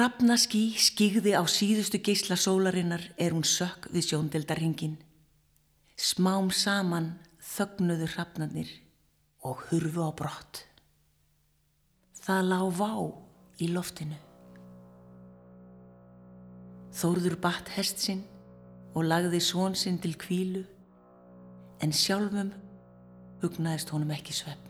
Hrafnaský skýgði á síðustu geysla sólarinnar er hún sökk við sjóndeldarhingin. Smám saman þögnuðu hrafnarnir og hurfu á brott. Það lág vá í loftinu. Þórður batt hest sinn og lagði svon sinn til kvílu en sjálfum hugnaðist honum ekki svepp.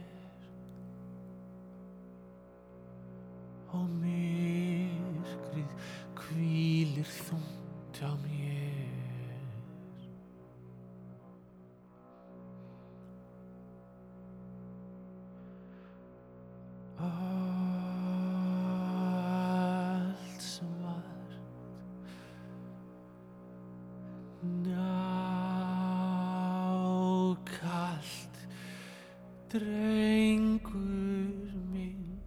drengur minn.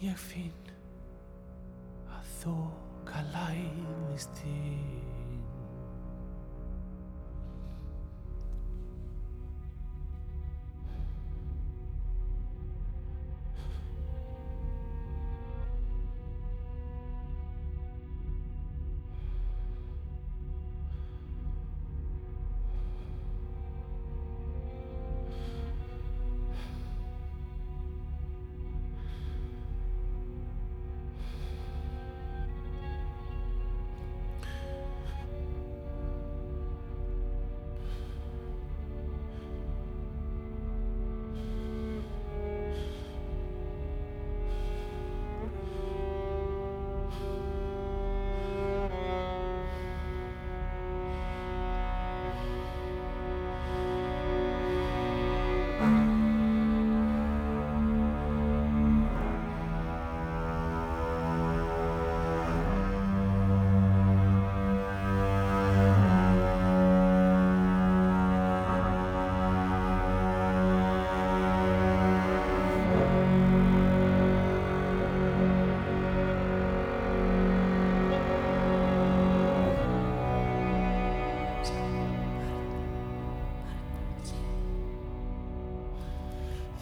Ég finn að þoka læðist inn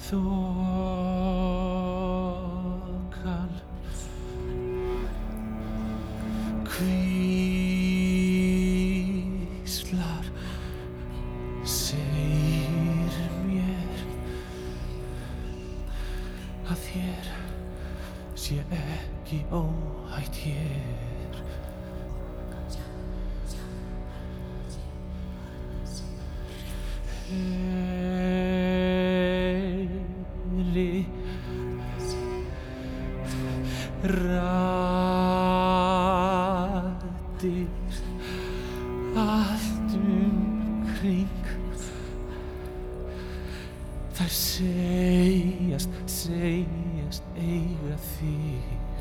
Þokan Hvíslar Segir mér Að þér sé ekki óhætt hér. Heyri Raddir Allt um kring. Þær segjast, segjast eiga þig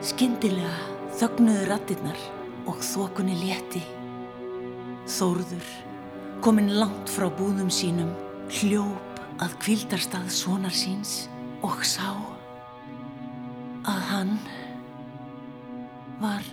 Skyndilega þögnuðu rattirnar og þokunni létti. Þórður, kominn langt frá búðum sínum, hljóp að kvildarstað sonar síns og sá að hann var